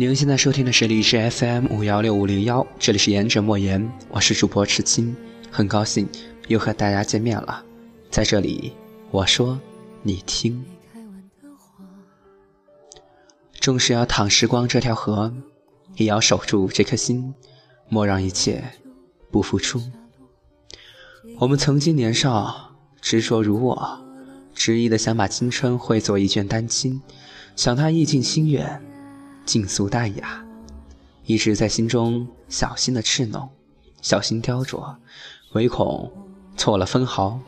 您现在收听的是荔枝 FM 五幺六五零幺，这里是言者莫言，我是主播赤青，很高兴又和大家见面了。在这里，我说你听，纵使要淌时光这条河，也要守住这颗心，莫让一切不付出。我们曾经年少，执着如我，执意的想把青春绘作一卷丹青，想它意境心远。静肃淡雅，一直在心中小心的侍弄，小心雕琢，唯恐错了分毫，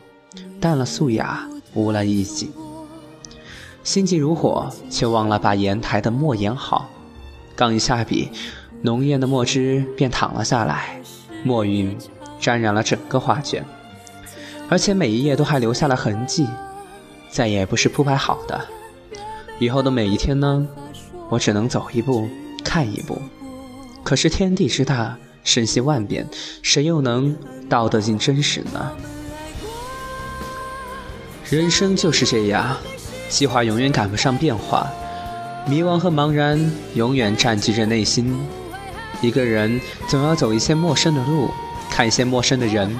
淡了素雅，无了意境。心急如火，却忘了把砚台的墨研好。刚一下笔，浓艳的墨汁便淌了下来，墨晕沾染了整个画卷，而且每一页都还留下了痕迹，再也不是铺排好的。以后的每一天呢？我只能走一步看一步，可是天地之大，瞬息万变，谁又能道得尽真实呢？人生就是这样，计划永远赶不上变化，迷惘和茫然永远占据着内心。一个人总要走一些陌生的路，看一些陌生的人，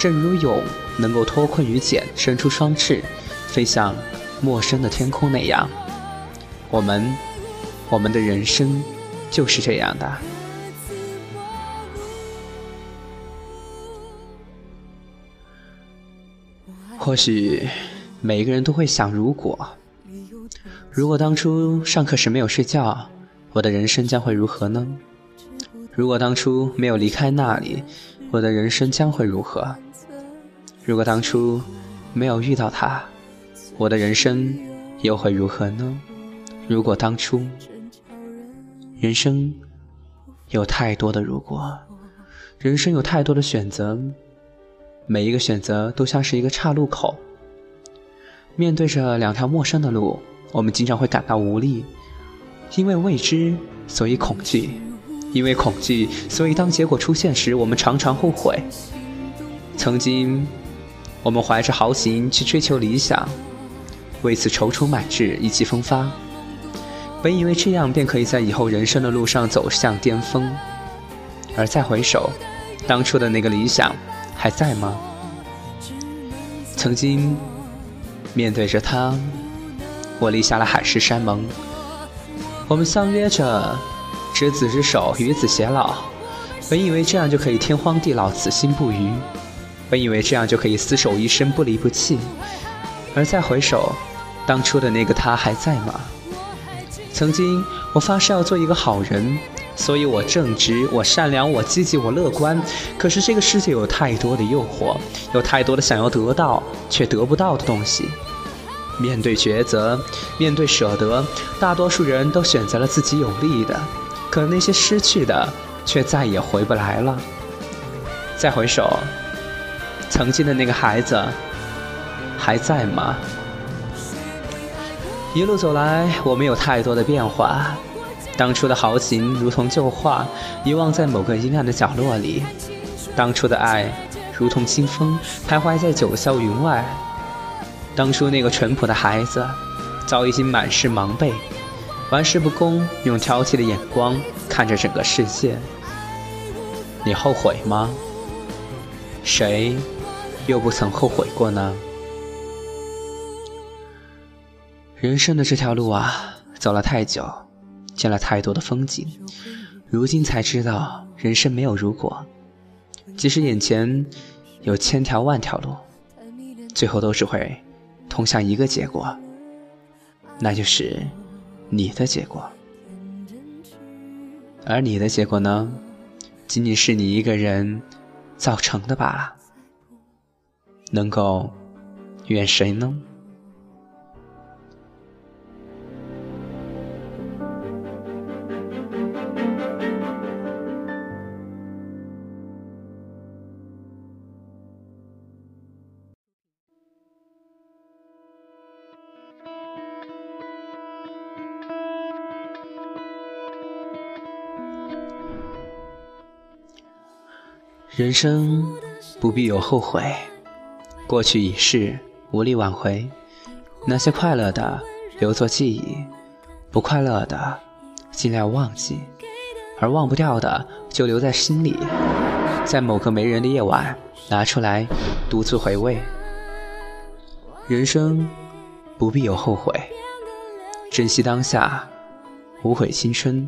正如蛹能够脱困于茧，伸出双翅，飞向陌生的天空那样，我们。我们的人生就是这样的。或许每一个人都会想：如果，如果当初上课时没有睡觉，我的人生将会如何呢？如果当初没有离开那里，我的人生将会如何？如果当初没有遇到他，我的人生又会如何呢？如果当初……人生有太多的如果，人生有太多的选择，每一个选择都像是一个岔路口。面对着两条陌生的路，我们经常会感到无力，因为未知，所以恐惧；因为恐惧，所以当结果出现时，我们常常后悔。曾经，我们怀着豪情去追求理想，为此踌躇满志，意气风发。本以为这样便可以在以后人生的路上走向巅峰，而再回首，当初的那个理想还在吗？曾经面对着他，我立下了海誓山盟。我们相约着执子之手，与子偕老。本以为这样就可以天荒地老，此心不渝。本以为这样就可以厮守一生，不离不弃。而再回首，当初的那个他还在吗？曾经，我发誓要做一个好人，所以我正直，我善良，我积极，我乐观。可是这个世界有太多的诱惑，有太多的想要得到却得不到的东西。面对抉择，面对舍得，大多数人都选择了自己有利的，可那些失去的却再也回不来了。再回首，曾经的那个孩子还在吗？一路走来，我没有太多的变化。当初的豪情如同旧画，遗忘在某个阴暗的角落里。当初的爱如同清风，徘徊在九霄云外。当初那个淳朴的孩子，早已经满是盲背，玩世不恭，用挑剔的眼光看着整个世界。你后悔吗？谁又不曾后悔过呢？人生的这条路啊，走了太久，见了太多的风景，如今才知道人生没有如果。即使眼前有千条万条路，最后都只会通向一个结果，那就是你的结果。而你的结果呢，仅仅是你一个人造成的罢了。能够怨谁呢？人生不必有后悔，过去已逝，无力挽回。那些快乐的留作记忆，不快乐的尽量忘记；而忘不掉的，就留在心里，在某个没人的夜晚拿出来独自回味。人生不必有后悔，珍惜当下，无悔青春。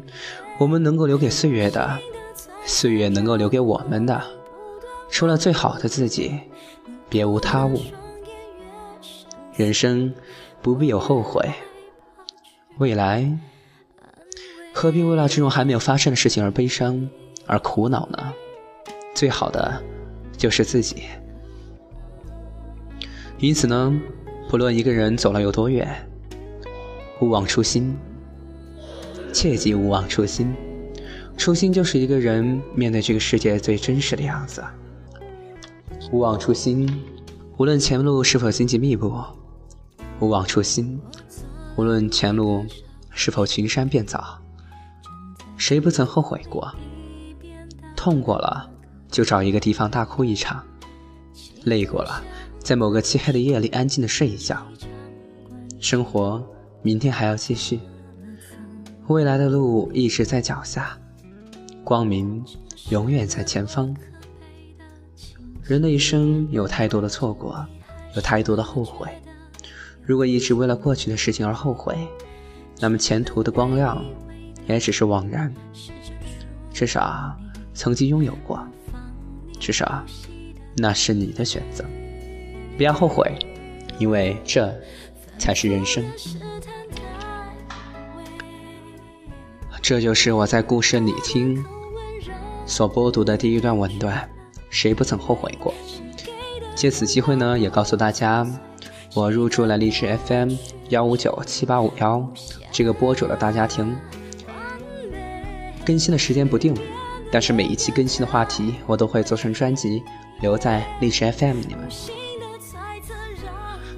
我们能够留给岁月的，岁月能够留给我们的，除了最好的自己，别无他物。人生不必有后悔，未来何必为了这种还没有发生的事情而悲伤而苦恼呢？最好的就是自己。因此呢，不论一个人走了有多远，勿忘初心，切记勿忘初心。初心就是一个人面对这个世界最真实的样子。勿忘初心，无论前路是否荆棘密布。勿忘初心，无论前路是否群山遍草，谁不曾后悔过？痛过了，就找一个地方大哭一场；累过了，在某个漆黑的夜里安静的睡一觉。生活明天还要继续，未来的路一直在脚下，光明永远在前方。人的一生有太多的错过，有太多的后悔。如果一直为了过去的事情而后悔，那么前途的光亮也只是枉然。至少曾经拥有过，至少那是你的选择。不要后悔，因为这才是人生。这就是我在故事里听所播读的第一段文段。谁不曾后悔过？借此机会呢，也告诉大家。我入驻了荔枝 FM 幺五九七八五幺这个播主的大家庭，更新的时间不定，但是每一期更新的话题我都会做成专辑留在荔枝 FM 里面。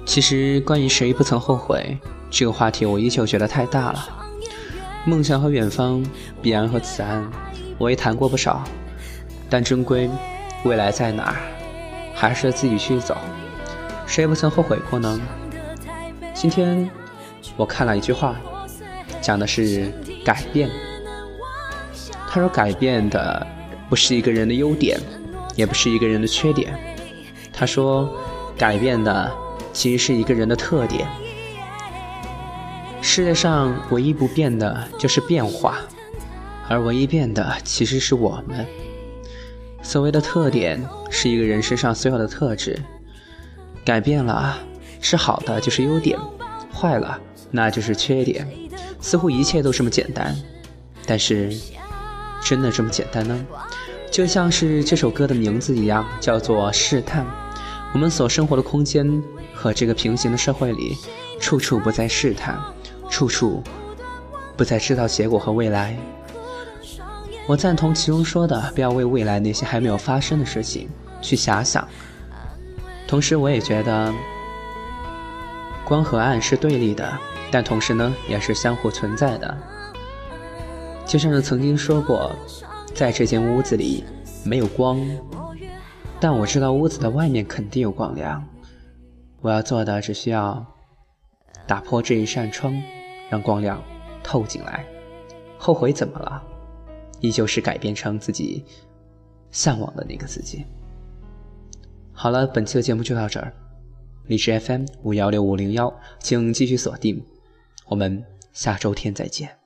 其实关于谁不曾后悔这个话题，我依旧觉得太大了。梦想和远方，彼岸和此岸，我也谈过不少，但终归未来在哪儿，还是自己去走。谁不曾后悔过呢？今天我看了一句话，讲的是改变。他说：“改变的不是一个人的优点，也不是一个人的缺点。他说，改变的其实是一个人的特点。世界上唯一不变的就是变化，而唯一变的其实是我们。所谓的特点，是一个人身上所有的特质。”改变了是好的，就是优点；坏了，那就是缺点。似乎一切都这么简单，但是真的这么简单呢？就像是这首歌的名字一样，叫做试探。我们所生活的空间和这个平行的社会里，处处不再试探，处处不再知道结果和未来。我赞同其中说的，不要为未来那些还没有发生的事情去遐想。同时，我也觉得光和暗是对立的，但同时呢，也是相互存在的。就像是曾经说过，在这间屋子里没有光，但我知道屋子的外面肯定有光亮。我要做的只需要打破这一扇窗，让光亮透进来。后悔怎么了？依旧是改变成自己向往的那个自己。好了，本期的节目就到这儿。荔枝 FM 五幺六五零幺，请继续锁定，我们下周天再见。